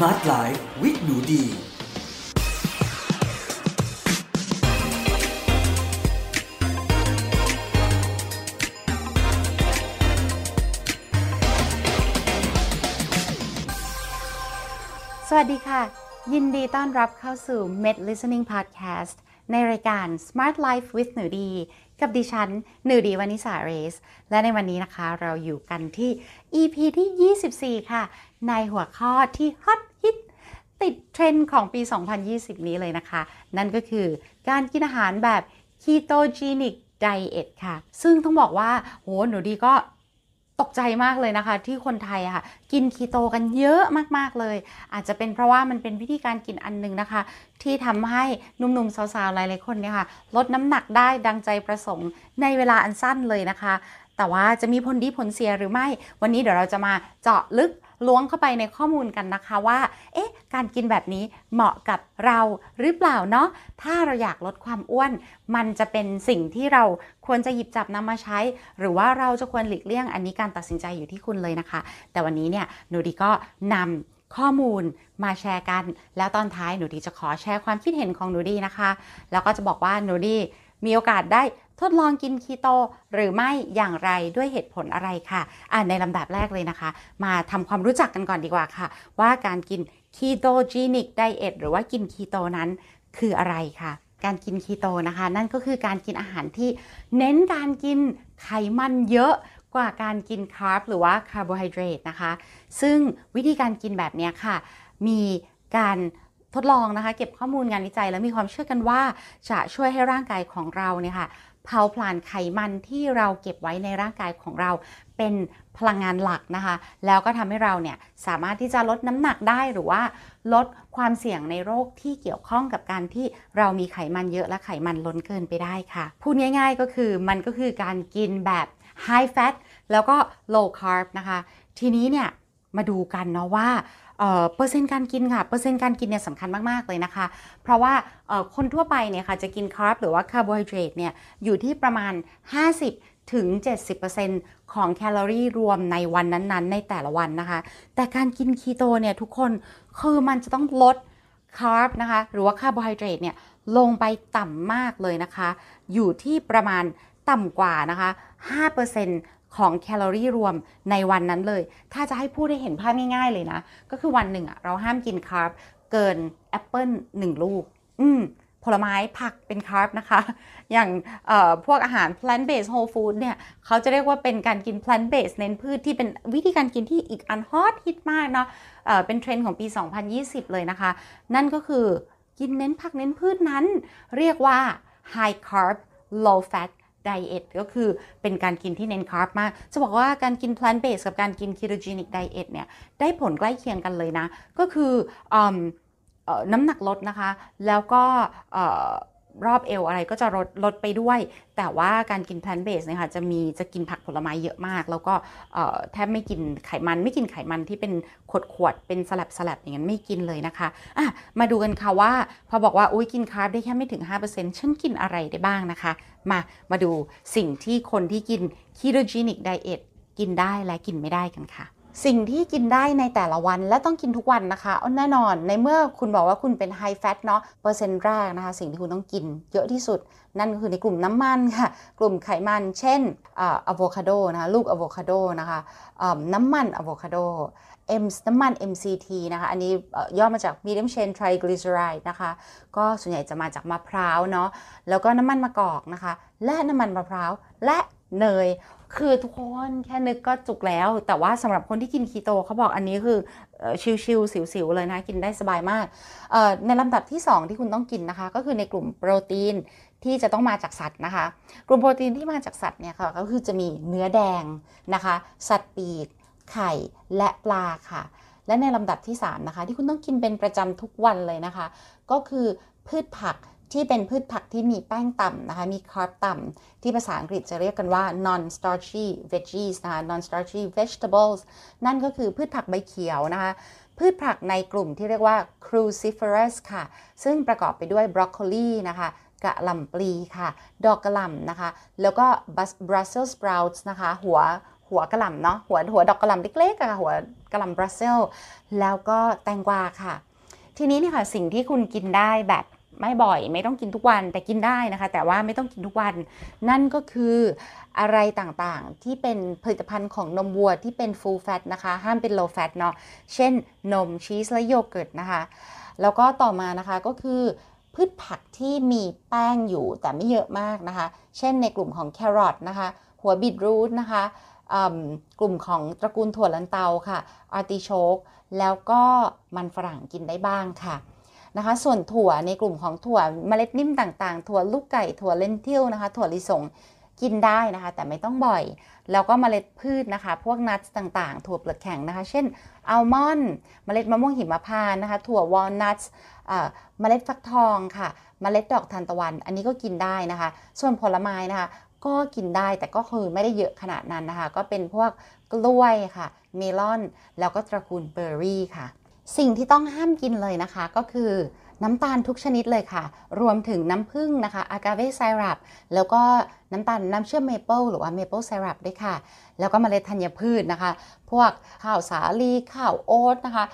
Smart Life with หนูดี สวัสดีค่ะ ยินดีต้อนรับเข้าสู่ Med Listening Podcast ในรายการ Smart Life with หนูดี กับดิฉันหนูดีวานิสาเรส และในวันนี้นะคะเราอยู่กันที่ EP ที่ 24 ค่ะ ในหัวข้อที่ฮอตฮิตติดเทรนด์ของปี 2020 นี้เลยนะคะ นั่นก็คือการกินอาหารแบบ Ketogenic Diet ค่ะ ซึ่งต้องบอกว่า โห หนูดีก็ ตกใจมากเลยนะคะ ที่คนไทยอะค่ะ กินคีโตกันเยอะมากๆเลย อาจจะเป็นเพราะว่ามันเป็นวิธีการกินอันหนึงนะคะ ที่ทำให้หนุ่มๆ สาวๆ หลายๆคนเนี่ยค่ะ ลดน้ำหนักได้ดังใจประสงค์ในเวลาอันสั้นเลยนะคะ แต่ว่าจะมีผลดีผลเสียหรือไม่ วันนี้เดี๋ยวเราจะมาเจาะลึก ล้วงเข้าไปในข้อมูลกันนะคะว่า เอ๊ะ การกินแบบนี้เหมาะกับเราหรือเปล่าเนาะ ถ้าเราอยากลดความอ้วน มันจะเป็นสิ่งที่เราควรจะหยิบจับนำมาใช้ หรือว่าเราจะควรหลีกเลี่ยง อันนี้การตัดสินใจอยู่ที่คุณเลยนะคะ แต่วันนี้เนี่ยหนูดีก็นำข้อมูลมาแชร์กัน แล้วตอนท้ายหนูดีจะขอแชร์ความคิดเห็นของหนูดีนะคะ แล้วก็จะบอกว่าหนูดี มีโอกาสได้ทดลองกินคีโตหรือไม่อย่างไรด้วยเหตุผลอะไรค่ะอ่าในลำดับแรกเลยนะคะ มาทำความรู้จักกันก่อนดีกว่าค่ะ ว่าการกิน ketogenic diet หรือว่ากินคีโตนั้นคืออะไรค่ะ การกินคีโตนะคะ นั่นก็คือการกินอาหารที่เน้นการกินไขมันเยอะกว่าการกิน carb หรือว่าคาร์โบไฮเดรตนะคะ ซึ่งวิธีการกินแบบนี้ค่ะ มีการ ทดลองนะคะ เก็บข้อมูลงานวิจัย แล้วมีความเชื่อกันว่าจะช่วยให้ร่างกายของเราเนี่ยค่ะเผาผลาญไขมันที่เราเก็บไว้ในร่างกายของเราเป็นพลังงานหลักนะคะ แล้วก็ทำให้เราเนี่ยสามารถที่จะลดน้ำหนักได้หรือว่าลดความเสี่ยงในโรคที่เกี่ยวข้องกับการที่เรามีไขมันเยอะและไขมันล้นเกินไปได้ค่ะ พูดง่าย ๆก็คือมันก็คือการกินแบบ high fat แล้วก็ low carb นะคะ ทีนี้เนี่ยมาดูกันเนาะว่า เปอร์เซ็นต์การกินค่ะ เปอร์เซ็นต์การกินเนี่ยสำคัญมาก ๆ เลยนะคะ เพราะว่าคนทั่วไปเนี่ยค่ะจะกิน carb หรือว่าคาร์โบไฮเดรตเนี่ยอยู่ที่ประมาณ 50ถึง 70%ของแคลอรี่รวมในวันนั้นๆ ในแต่ละวันนะคะ แต่การกินคีโตเนี่ยทุกคนคือมันจะต้องลด carb นะคะหรือว่าคาร์โบไฮเดรตเนี่ยลงไปต่ำมากเลยนะคะ อยู่ที่ประมาณต่ำกว่านะคะ 5% ของแคลอรี่รวมในวันนั้นเลย ถ้าจะให้พูดให้เห็นภาพง่ายๆเลยนะ ก็คือวันหนึ่งอะเราห้ามกิน carb เกินแอปเปิลหนึ่งลูก อืมผลไม้ผักเป็น carb นะคะ อย่างพวกอาหาร plant based whole food เนี่ยเขาจะเรียกว่าเป็นการกิน plant based เน้นพืชที่เป็นวิธีการกินที่อีกอันฮอตฮิตมากเนาะเป็นเทรนด์ของปี 2020 เลยนะคะ นั่นก็คือกินเน้นผักเน้นพืชนั้น เรียกว่า high carb low fat ไดเอทก็คือเป็นการกินที่เน้นคาร์บมาก จะบอกว่าการกิน plant based กับการกิน ketogenic diet เนี่ย ได้ผลใกล้เคียงกันเลยนะ ก็คืออน้ำหนักลดนะคะ แล้วก็ รอบเอวอะไรก็จะลดลดไปด้วย แต่ว่าการกิน plant based เนี่ยค่ะจะมีจะกินผักผลไม้เยอะมาก แล้วก็แทบไม่กินไขมันไม่กินไขมันที่เป็นขวดขวดเป็นสลับสลับอย่างนั้นไม่กินเลยนะคะอะมาดูกันค่ะว่า พอบอกว่าอุ้ยกินคาร์บได้แค่ไม่ถึง 5%ฉันกินอะไรได้บ้างนะคะ มามาดูสิ่งที่คนที่กิน ketogenic diet กินได้และกินไม่ได้กันค่ะ สิ่งที่กินได้ในแต่ละวันและต้องกินทุกวันนะคะเอแน่นอนในเมื่อคุณบอกว่าคุณเป็นไฮแฟตเนาะเปอร์เซ็นต์แรกนะคะ สิ่งที่คุณต้องกินเยอะที่สุด นั่นก็คือในกลุ่มน้ำมันค่ะ กลุ่มไขมัน เช่นอะโวคาโดนะคะลูกอะโวคาโดนะคะน้ำมันอะโวคาโด M น้ำมัน MCT นะคะ อันนี้ย่อมาจาก medium chain triglyceride นะคะ ก็ส่วนใหญ่จะมาจากมะพร้าวเนาะแล้วก็น้ำมันมะกอกนะคะ และน้ำมันมะพร้าวและ เนย คือทุกคนแค่นึกก็จุกแล้ว แต่ว่าสำหรับคนที่กินคีโตเขาบอกอันนี้คือชิวๆสิวๆเลยนะ กินได้สบายมาก ในลำดับที่ 2 ที่คุณต้องกินนะคะ ก็คือในกลุ่มโปรตีนที่จะต้องมาจากสัตว์นะคะ กลุ่มโปรตีนที่มาจากสัตว์เนี่ยค่ะก็คือจะมีเนื้อแดงนะคะ สัตว์ปีก ไข่และปลาค่ะ และในลำดับที่ 3 นะคะ ที่คุณต้องกินเป็นประจำทุกวันเลยนะคะ ก็คือพืชผัก ที่เป็นพืชผักที่มีแป้งต่ำนะคะ มีคาร์บต่ำ ที่ภาษาอังกฤษจะเรียกกันว่า non starchy veggies นะคะ non starchy vegetables นั่นก็คือพืชผักใบเขียวนะคะ พืชผักในกลุ่มที่เรียกว่า cruciferous ค่ะ ซึ่งประกอบไปด้วยบรอกโคลีนะคะกะหล่ำปลีค่ะ ดอกกระหล่ำนะคะ แล้วก็ Brussels sprouts นะคะ หัวหัวกระหล่ำเนาะ หัวหัวดอกกระหล่ำเล็กๆอะค่ะหัวกระหล่ำบรัสเซล แล้วก็แตงกวาค่ะ ทีนี้เนี่ยค่ะ สิ่งที่คุณกินได้แบบ ไม่บ่อย ไม่ต้องกินทุกวันแต่กินได้นะคะ แต่ว่าไม่ต้องกินทุกวัน นั่นก็คืออะไรต่างๆที่เป็นผลิตภัณฑ์ของนมวัวที่เป็น full fat นะคะ ห้ามเป็น low fat เนาะเช่นนมชีสและโยเกิร์ตนะคะ แล้วก็ต่อมานะคะก็คือพืชผักที่มีแป้งอยู่แต่ไม่เยอะมากนะคะ เช่นในกลุ่มของแครอทนะคะ หัวบีทรูทนะคะกลุ่มของตระกูลถั่วลันเตาค่ะอาร์ติโชกแล้วก็มันฝรั่งกินได้บ้างค่ะ นะคะ ส่วนถั่วในกลุ่มของถั่วเมล็ดนิ่มต่างๆ ถั่วลูกไก่ถั่ว lentil นะคะ ถั่วลิสงกินได้นะคะ แต่ไม่ต้องบ่อย แล้วก็เมล็ดพืชนะคะ พวก nuts ต่างๆ ถั่วเปลือกแข็งนะคะ เช่นอัลมอนด์เมล็ดมะม่วงหิมพานต์นะคะ ถั่ววอลนัทเมล็ดฟักทองค่ะเมล็ดดอกทานตะวัน อันนี้ก็กินได้นะคะ ส่วนผลไม้นะคะ ก็กินได้แต่ก็คือไม่ได้เยอะขนาดนั้นนะคะ ก็เป็นพวกกล้วยค่ะ เมลอน แล้วก็ตระกูลเบอร์รี่ค่ะ สิ่งที่ต้องห้ามกินเลยนะคะ ก็คือน้ำตาลทุกชนิดเลยค่ะ รวมถึงน้ำผึ้งนะคะ agave syrupแล้วก็น้ำตาลน้ำเชื่อมเมเปิลหรือว่า maple syrup ด้วยค่ะ แล้วก็เมล็ดธัญพืชนะคะ พวกข้าวสาลีข้าวโอ๊ตนะคะ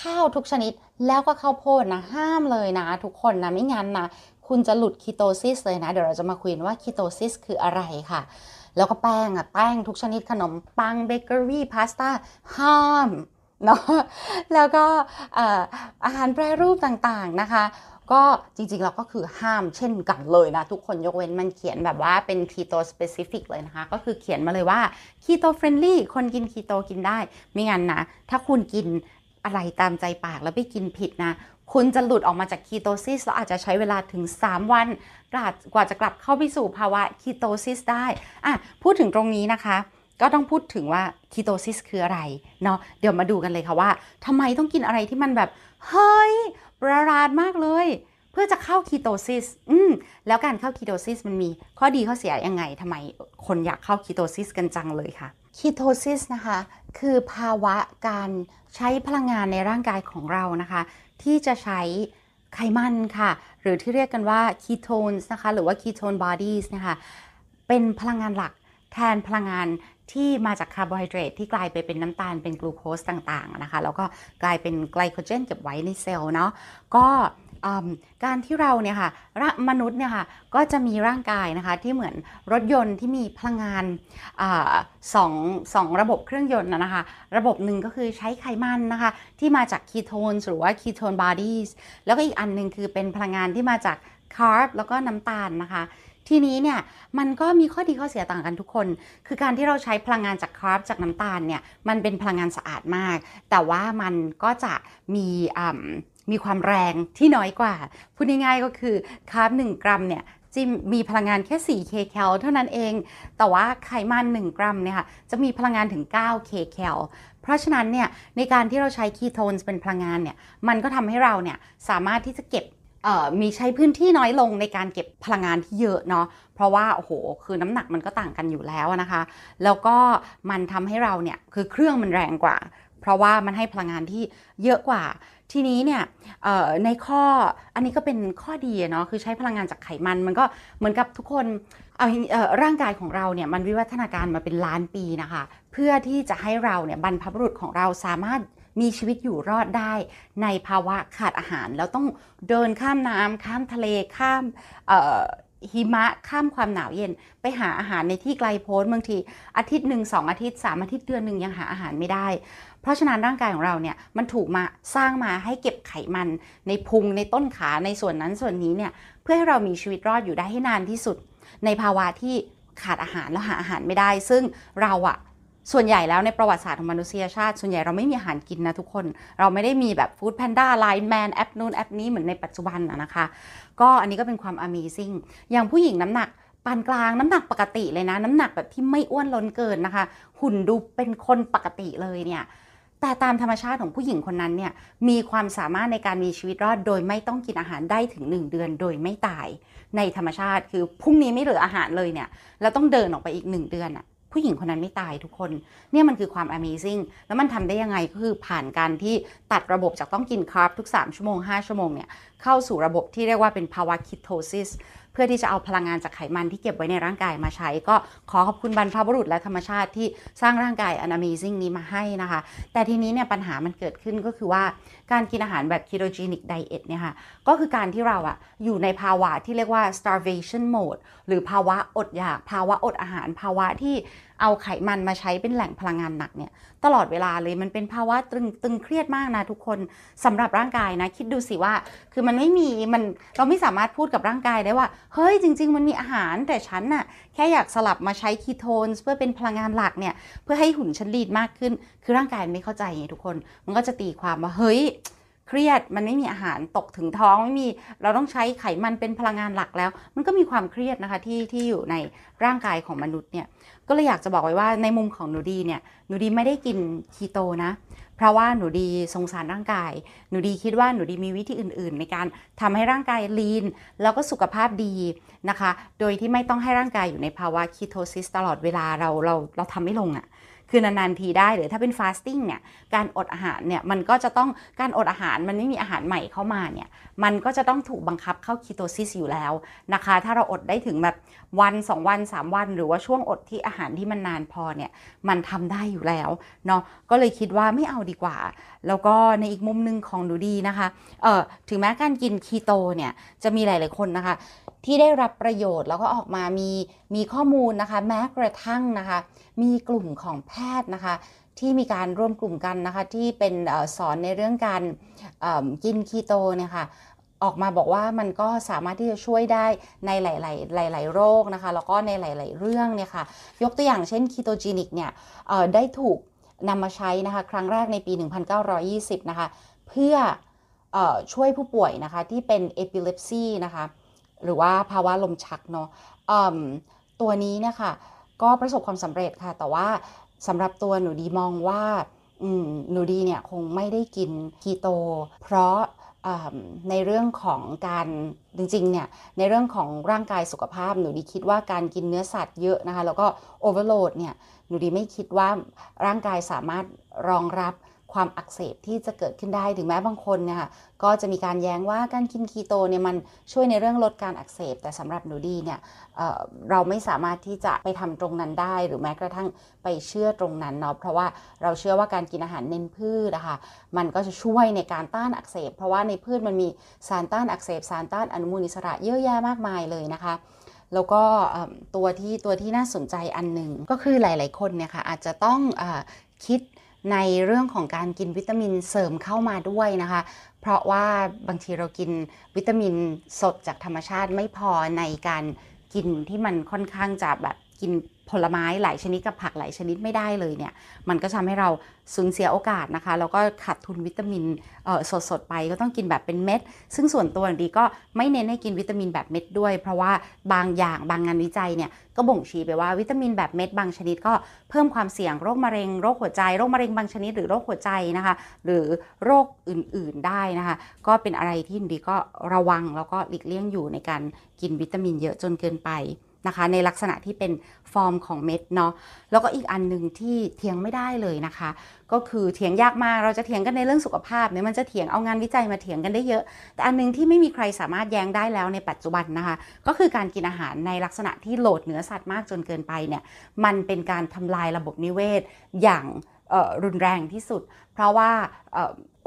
ข้าวทุกชนิดแล้วก็ข้าวโพดนะห้ามเลยนะทุกคนนะไม่งั้นนะคุณจะหลุด ketosis เลยนะ เดี๋ยวเราจะมาคุยว่า ketosis คืออะไรค่ะ แล้วก็แป้งอะแป้งทุกชนิดขนมปังเบเกอรี่พาสต้าห้าม เนาะแล้วก็อาหารแปรรูปต่างๆนะคะ ก็จริงๆเราก็คือห้ามเช่นกันเลยนะ ทุกคนยกเว้นมันเขียนแบบว่าเป็น keto specific เลยนะคะ ก็คือเขียนมาเลยว่า keto friendly คนกินคีโตกินได้ ไม่งั้นนะ ถ้าคุณกินอะไรตามใจปากแล้วไปกินผิดนะ คุณจะหลุดออกมาจาก ketosis แล้วอาจจะใช้เวลาถึง 3 วันกว่าจะกลับเข้าไปสู่ภาวะ ketosis ได้อะพูดถึงตรงนี้นะคะ ก็ต้องพูดถึงว่า ketosis คืออะไรเนาะเดี๋ยวมาดูกันเลยค่ะว่าทำไมต้องกินอะไรที่มันแบบ เฮ้ย ประหลาดมากเลย เพื่อจะเข้า ketosis อืมแล้วการเข้า ketosis มันมีข้อดีข้อเสียยังไงทำไมคนอยากเข้า ketosis กันจังเลยค่ะ ketosis นะคะคือภาวะการใช้พลังงานในร่างกายของเรานะคะ ที่จะใช้ไขมันค่ะ หรือที่เรียกกันว่าคีโตนนะคะ หรือว่า ketone body นะคะ เป็นพลังงานหลักแทนพลังงาน ที่มาจากคาร์โบไฮเดรตที่กลายไปเป็นน้ำตาลเป็นกลูโคสต่างๆนะคะแล้วก็กลายเป็นไกลโคเจนเก็บไว้ในเซลล์เนาะก็การที่เราเนี่ยค่ะมนุษย์เนี่ยค่ะก็จะมีร่างกายนะคะที่เหมือนรถยนต์ที่มีพลังงานอสองสองระบบเครื่องยนต์นะคะระบบหนึ่งก็คือใช้ไขมันนะคะที่มาจากคีโทนหรือว่า ketone body แล้วก็อีกอันหนึ่งคือเป็นพลังงานที่มาจาก carb แล้วก็น้ำตาลนะคะ ทีนี้เนี่ยมันก็มีข้อดีข้อเสียต่างกันทุกคน คือการที่เราใช้พลังงานจากคาร์บจากน้ำตาลเนี่ยมันเป็นพลังงานสะอาดมาก แต่ว่ามันก็จะมีมีความแรงที่น้อยกว่า พูดง่ายๆก็คือคาร์บ1กรัมเนี่ยจิมมีพลังงานแค่4 k แคลเท่านั้นเอง แต่ว่าไขมัน 1 กรัมเนี่ยค่ะจะมีพลังงานถึง9 k แคลเพราะฉะนั้นเนี่ยในการที่เราใช้คีโตนเป็นพลังงานเนี่ยมันก็ทำให้เราเนี่ยสามารถที่จะเก็บ มีใช้พื้นที่น้อยลงในการเก็บพลังงานที่เยอะเนาะเพราะว่าโอ้โหคือน้ำหนักมันก็ต่างกันอยู่แล้วนะคะ แล้วก็มันทำให้เราเนี่ยคือเครื่องมันแรงกว่า เพราะว่ามันให้พลังงานที่เยอะกว่า ทีนี้เนี่ยในข้ออันนี้ก็เป็นข้อดีเนาะคือใช้พลังงานจากไขมันมันก็เหมือนกับทุกคนเอาร่างกายของเราเนี่ยมันวิวัฒนาการมาเป็นล้านปีนะคะ เพื่อที่จะให้เราเนี่ยบรรพบุรุษของเราสามารถ มีชีวิตอยู่รอดได้ในภาวะขาดอาหาร แล้วต้องเดินข้ามน้ำข้ามทะเลข้ามหิมะข้ามความหนาวเย็นไปหาอาหารในที่ไกลโพ้นบางทีอาทิตย์หนึ่งสองอาทิตย์สามอาทิตย์เดือนหนึ่งยังหาอาหารไม่ได้ เพราะฉะนั้นร่างกายของเราเนี่ยมันถูกมาสร้างมาให้เก็บไขมัน ในพุงในต้นขาในส่วนนั้นส่วนนี้เนี่ยเพื่อให้เรามีชีวิตรอดอยู่ได้ให้นานที่สุด ในภาวะที่ขาดอาหารแล้วหาอาหารไม่ได้ ซึ่งเราอะ ส่วนใหญ่แล้วในประวัติศาสตร์ของมนุษยชาติ ส่วนใหญ่เราไม่มีอาหารกินนะทุกคน เราไม่ได้มีแบบ Foodpanda LINE MAN แอปนู้นแอปนี้เหมือนในปัจจุบันนะคะ ก็อันนี้ก็เป็นความ amazing อย่างผู้หญิงน้ำหนักปานกลางน้ำหนักปกติเลยนะ น้ำหนักแบบที่ไม่อ้วนล้นเกินนะคะ หุ่นดูเป็นคนปกติเลยเนี่ยแต่ตามธรรมชาติของผู้หญิงคนนั้นเนี่ยมีความสามารถในการมีชีวิตรอด โดยไม่ต้องกินอาหารได้ถึง 1 เดือนโดยไม่ตาย ในธรรมชาติคือพรุ่งนี้ไม่เหลืออาหารเลยเนี่ยแล้วต้องเดินออกไปอีก 1 เดือนอะ ผู้หญิงคนนั้นไม่ตายทุกคน เนี่ยมันคือความ amazing แล้วมันทำได้ยังไงก็คือผ่านการที่ตัดระบบจากต้องกินคาร์บทุก 3 ชั่วโมง 5 ชั่วโมงเนี่ยเข้าสู่ระบบที่เรียกว่าเป็นภาวะคีโตซิส เพื่อที่จะเอาพลังงานจากไขมันที่เก็บไว้ในร่างกายมาใช้ ก็ขอขอบคุณบรรพบุรุษและธรรมชาติที่สร้างร่างกายอัน Amazing นี้มาให้นะคะ แต่ทีนี้เนี่ยปัญหามันเกิดขึ้นก็คือว่าการกินอาหารแบบ ketogenic diet เนี่ยค่ะก็คือการที่เราอะอยู่ในภาวะที่เรียกว่า starvation mode หรือภาวะอดอยาก ภาวะอดอาหารภาวะที่ เอาไขมันมาใช้เป็นแหล่งพลังงานหนักเนี่ยตลอดเวลาเลยมันเป็นภาวะตึงตึงเครียดมากนะทุกคนสำหรับร่างกายนะ คิดดูสิว่า คือมันไม่มีมันเราไม่สามารถพูดกับร่างกายได้ว่า เฮ้ยจริง ๆ มันมีอาหารแต่ฉันน่ะแค่อยากสลับมาใช้คีโตนเพื่อเป็นพลังงานหลักเนี่ยเพื่อให้หุ่นฉันลีดมากขึ้น คือร่างกายไม่เข้าใจไงทุกคน มันก็จะตีความว่าเฮ้ย เครียดมันไม่มีอาหารตกถึงท้องไม่มีเราต้องใช้ไขมันเป็นพลังงานหลักแล้ว มันก็มีความเครียดนะคะที่ที่อยู่ในร่างกายของมนุษย์เนี่ยก็เลยอยากจะบอกไว้ว่าในมุมของหนูดีเนี่ยหนูดีไม่ได้กินคีโตนะ เพราะว่าหนูดีสงสารร่างกาย หนูดีคิดว่าหนูดีมีวิธีอื่น ๆ ในการทำให้ร่างกายลีน แล้วก็สุขภาพดีนะคะ โดยที่ไม่ต้องให้ร่างกายอยู่ในภาวะ ketosis ตลอดเวลาเราเราเราทำไม่ลงอะค่ะ คือนานๆทีได้หรือถ้าเป็น fasting เนี่ยการอดอาหารเนี่ยมันก็จะต้องการอดอาหารมันไม่มีอาหารใหม่เข้ามาเนี่ยมันก็จะต้องถูกบังคับเข้า ketosis อยู่แล้วนะคะ ถ้าเราอดได้ถึงแบบวัน 2 วัน 3 วัน หรือว่าช่วงอดที่อาหารที่มันนานพอเนี่ยมันทำได้อยู่แล้วเนาะก็เลยคิดว่าไม่เอาดีกว่า แล้วก็ในอีกมุมหนึงของหนูดีนะคะเออถึงแม้การกินคีโตเนี่ยจะมีหลาย ๆคนนะคะ ที่ได้รับประโยชน์แล้วก็ออกมามีมีข้อมูลนะคะ แม้กระทั่งนะคะ มีกลุ่มของแพทย์นะคะที่มีการร่วมกลุ่มกันนะคะที่เป็นสอนในเรื่องการกินคีโตเนี่ยค่ะออกมาบอกว่ามันก็สามารถที่จะช่วยได้ในหลาย ๆ หลาย ๆ โรคนะคะ แล้วก็ในหลาย ๆ เรื่องเนี่ยค่ะ ยกตัวอย่างเช่น ketogenic เนี่ยได้ถูกนำมาใช้นะคะครั้งแรกในปี 1920 นะคะ เพื่ออช่วยผู้ป่วยนะคะที่เป็นเอปิเลปซีนะคะ หรือว่าภาวะลมชักเนาะตัวนี้นะคะก็ประสบความสำเร็จค่ะ แต่ว่า สำหรับตัวหนูดีมองว่าหนูดีเนี่ยคงไม่ได้กินคีโต เพราะในเรื่องของการจริงๆเนี่ยในเรื่องของร่างกายสุขภาพหนูดีคิดว่าการกินเนื้อสัตว์เยอะนะคะ แล้วก็โอเวอร์โหลดเนี่ยหนูดีไม่คิดว่าร่างกายสามารถรองรับ ความอักเสบที่จะเกิดขึ้นได้ถึงแม้บางคนเนี่ยค่ะก็จะมีการแย้งว่าการกินคีโตเนี่ยมันช่วยในเรื่องลดการอักเสบ แต่สำหรับหนูดีเนี่ยเเราไม่สามารถที่จะไปทำตรงนั้นได้ หรือแม้กระทั่งไปเชื่อตรงนั้นเนาะเพราะว่าเราเชื่อว่าการกินอาหารเน้นพืชนะคะมันก็จะช่วยในการต้านอักเสบ เพราะว่าในพืชมันมีสารต้านอักเสบ สารต้านอนุมูลอิสระเยอะแยะมากมายเลยนะคะแล้วก็ตัวที่ตัวที่น่าสนใจอันหนึ่งก็คือหลาย ๆ คนเนี่ยค่ะอาจจะต้องอคิด ในเรื่องของการกินวิตามินเสริมเข้ามาด้วยนะคะ เพราะว่าบางทีเรากินวิตามินสดจากธรรมชาติไม่พอในการกินที่มันค่อนข้างจะแบบ กินผลไม้หลายชนิดกับผักหลายชนิดไม่ได้เลยเนี่ย มันก็ทำให้เราสูญเสียโอกาสนะคะ แล้วก็ขาดทุนวิตามินสดสดไปก็ต้องกินแบบเป็นเม็ด ซึ่งส่วนตัวดีก็ไม่เน้นให้กินวิตามินแบบเม็ดด้วย เพราะว่าบางอย่างบางงานวิจัยเนี่ยก็บ่งชี้ไปว่าวิตามินแบบเม็ดบางชนิดก็เพิ่มความเสี่ยงโรคมะเร็งโรคหัวใจโรคมะเร็งบางชนิดหรือโรคหัวใจนะคะ หรือโรคอื่นๆได้นะคะ ก็เป็นอะไรที่ดีก็ระวังแล้วก็หลีกเลี่ยงอยู่ในการกินวิตามินเยอะจนเกินไป นะคะในลักษณะที่เป็นฟอร์มของเม็ดเนาะแล้วก็อีกอันหนึ่งที่เถียงไม่ได้เลยนะคะ ก็คือเถียงยากมากเราจะเถียงกันในเรื่องสุขภาพเนี่ยมันจะเถียงเอางานวิจัยมาเถียงกันได้เยอะ แต่อันนึงที่ไม่มีใครสามารถแย้งได้แล้วในปัจจุบันนะคะ ก็คือการกินอาหารในลักษณะที่โหลดเนื้อสัตว์มากจนเกินไปเนี่ยมันเป็นการทำลายระบบนิเวศอย่าง รุนแรงที่สุด เพราะว่า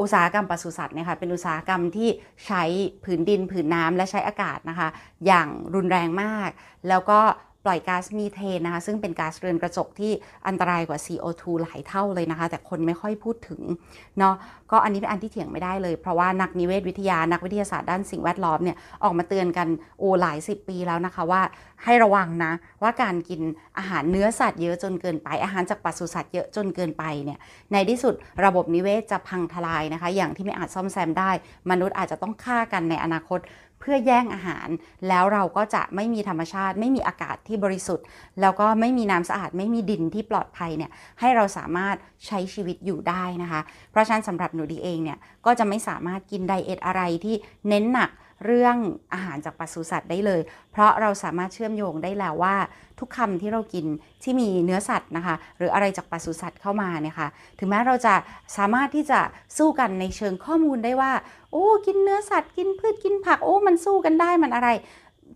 อุตสาหกรรมปศุสัตว์เนี่ยค่ะเป็นอุตสาหกรรมที่ใช้ผืนดินผืนน้ำและใช้อากาศนะคะ อย่างรุนแรงมาก แล้วก็ ปล่อยก๊าซมีเทนนะคะซึ่งเป็นก๊าซเรือนกระจกที่อันตรายกว่า CO2 หลายเท่าเลยนะคะ แต่คนไม่ค่อยพูดถึงเนาะก็อันนี้เป็นอันที่เถียงไม่ได้เลย เพราะว่านักนิเวศวิทยานักวิทยาศาสตร์ด้านสิ่งแวดล้อมเนี่ยออกมาเตือนกันโอหลายสิบปีแล้วนะคะว่าให้ระวังนะว่าการกินอาหารเนื้อสัตว์เยอะจนเกินไปอาหารจากปศุสัตว์เยอะจนเกินไปเนี่ยในที่สุดระบบนิเวศจะพังทลายนะคะ อย่างที่ไม่อาจซ่อมแซมได้ มนุษย์อาจจะต้องฆ่ากันในอนาคตเพื่อแย่งอาหาร แล้วเราก็จะไม่มีธรรมชาติ ไม่มีอากาศที่บริสุทธิ์ แล้วก็ไม่มีน้ำสะอาด ไม่มีดินที่ปลอดภัยเนี่ยให้เราสามารถใช้ชีวิตอยู่ได้นะคะ เพราะฉะนั้นสำหรับหนูดีเองเนี่ยก็จะไม่สามารถกินไดเอทอะไรที่เน้นหนัก เรื่องอาหารจากปศุสัตว์ได้เลย เพราะเราสามารถเชื่อมโยงได้แล้วว่า ทุกคำที่เรากินที่มีเนื้อสัตว์นะคะ หรืออะไรจากปศุสัตว์เข้ามาเนี่ยค่ะ ถึงแม้เราจะสามารถที่จะสู้กันในเชิงข้อมูลได้ว่า โอ้ กินเนื้อสัตว์ กินพืช กินผัก โอ้ มันสู้กันได้ มันอะไร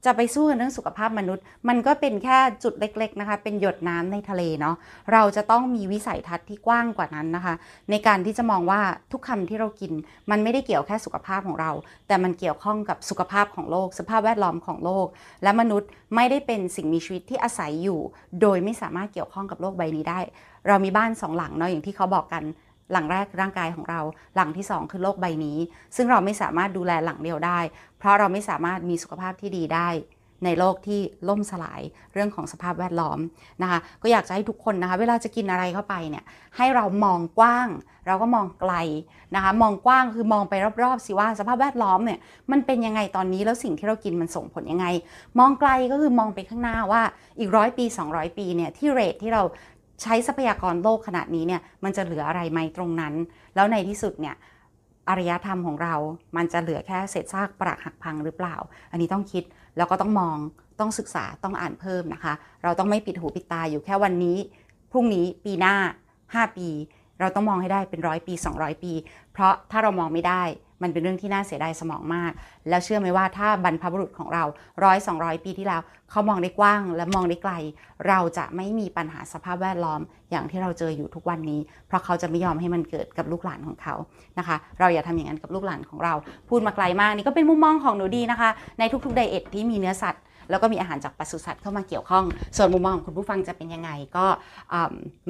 จะไปสู้กันเรื่องสุขภาพมนุษย์ มันก็เป็นแค่จุดเล็กๆนะคะ เป็นหยดน้ำในทะเลเนาะเราจะต้องมีวิสัยทัศน์ที่กว้างกว่านั้นนะคะ ในการที่จะมองว่าทุกคำที่เรากิน มันไม่ได้เกี่ยวแค่สุขภาพของเรา แต่มันเกี่ยวข้องกับสุขภาพของโลก สภาพแวดล้อมของโลก และมนุษย์ไม่ได้เป็นสิ่งมีชีวิตที่อาศัยอยู่ โดยไม่สามารถเกี่ยวข้องกับโลกใบนี้ได้ เรามีบ้านสองหลังเนาะอย่างที่เขาบอกกัน หลังแรกร่างกายของเรา หลังที่ 2 คือโลกใบนี้ ซึ่งเราไม่สามารถดูแลหลังเดียวได้ เพราะเราไม่สามารถมีสุขภาพที่ดีได้ ในโลกที่ล่มสลายเรื่องของสภาพแวดล้อมนะคะก็อยากจะให้ทุกคนนะคะเวลาจะกินอะไรเข้าไปเนี่ยให้เรามองกว้าง เราก็มองไกลนะคะมองกว้างคือมองไปรอบๆสิว่าสภาพแวดล้อมเนี่ยมันเป็นยังไงตอนนี้แล้วสิ่งที่เรากินมันส่งผลยังไง มองไกลก็คือมองไปข้างหน้าว่าอีกร้อยปี 200 ปีเนี่ยที่เรทที่เรา ใช้ทรัพยากรโลกขนาดนี้เนี่ยมันจะเหลืออะไรไหมตรงนั้น แล้วในที่สุดเนี่ยอารยธรรมของเรา มันจะเหลือแค่เศษซากปรักหักพังหรือเปล่า อันนี้ต้องคิดแล้วก็ต้องมองต้องศึกษาต้องอ่านเพิ่มนะคะ เราต้องไม่ปิดหูปิดตาอยู่แค่วันนี้ พรุ่งนี้ปีหน้า 5 ปี เราต้องมองให้ได้เป็นร้อยปี 200 ปี เพราะถ้าเรามองไม่ได้ มันเป็นเรื่องที่น่าเสียดายสมองมาก แล้วเชื่อไหมว่าถ้าบรรพบุรุษของเราร้อยสองร้อยปีที่แล้วเขามองได้กว้างและมองได้ไกล เราจะไม่มีปัญหาสภาพแวดล้อมอย่างที่เราเจออยู่ทุกวันนี้ เพราะเขาจะไม่ยอมให้มันเกิดกับลูกหลานของเขานะคะ เราอย่าทำอย่างนั้นกับลูกหลานของเรา พูดมาไกลมากนี่ก็เป็นมุมมองของหนูดีนะคะ ในทุกๆไดเอทที่มีเนื้อสัตว์แล้วก็มีอาหารจากปศุสัตว์เข้ามาเกี่ยวข้อง ส่วนมุมมองของคุณผู้ฟังจะเป็นยังไงก็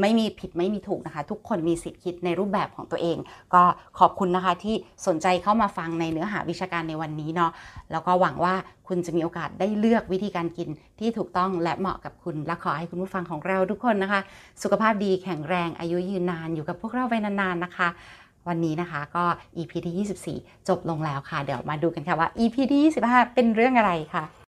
ไม่มีผิดไม่มีถูกนะคะ ทุกคนมีสิทธิ์คิดในรูปแบบของตัวเอง ก็ขอบคุณนะคะที่สนใจเข้ามาฟังในเนื้อหาวิชาการในวันนี้นี้เนาะแล้วก็หวังว่าคุณจะมีโอกาสได้เลือกวิธีการกินที่ถูกต้องและเหมาะกับคุณ และขอให้คุณผู้ฟังของเราทุกคนนะคะ สุขภาพดีแข็งแรงอายุยืนนานอยู่กับพวกเราไปนานๆนะคะ วันนี้นะคะก็ EP ที่ 24 จบลงแล้วค่ะ เดี๋ยวมาดูกันค่ะว่า EP ที่ 25 เป็นเรื่องอะไรค่ะ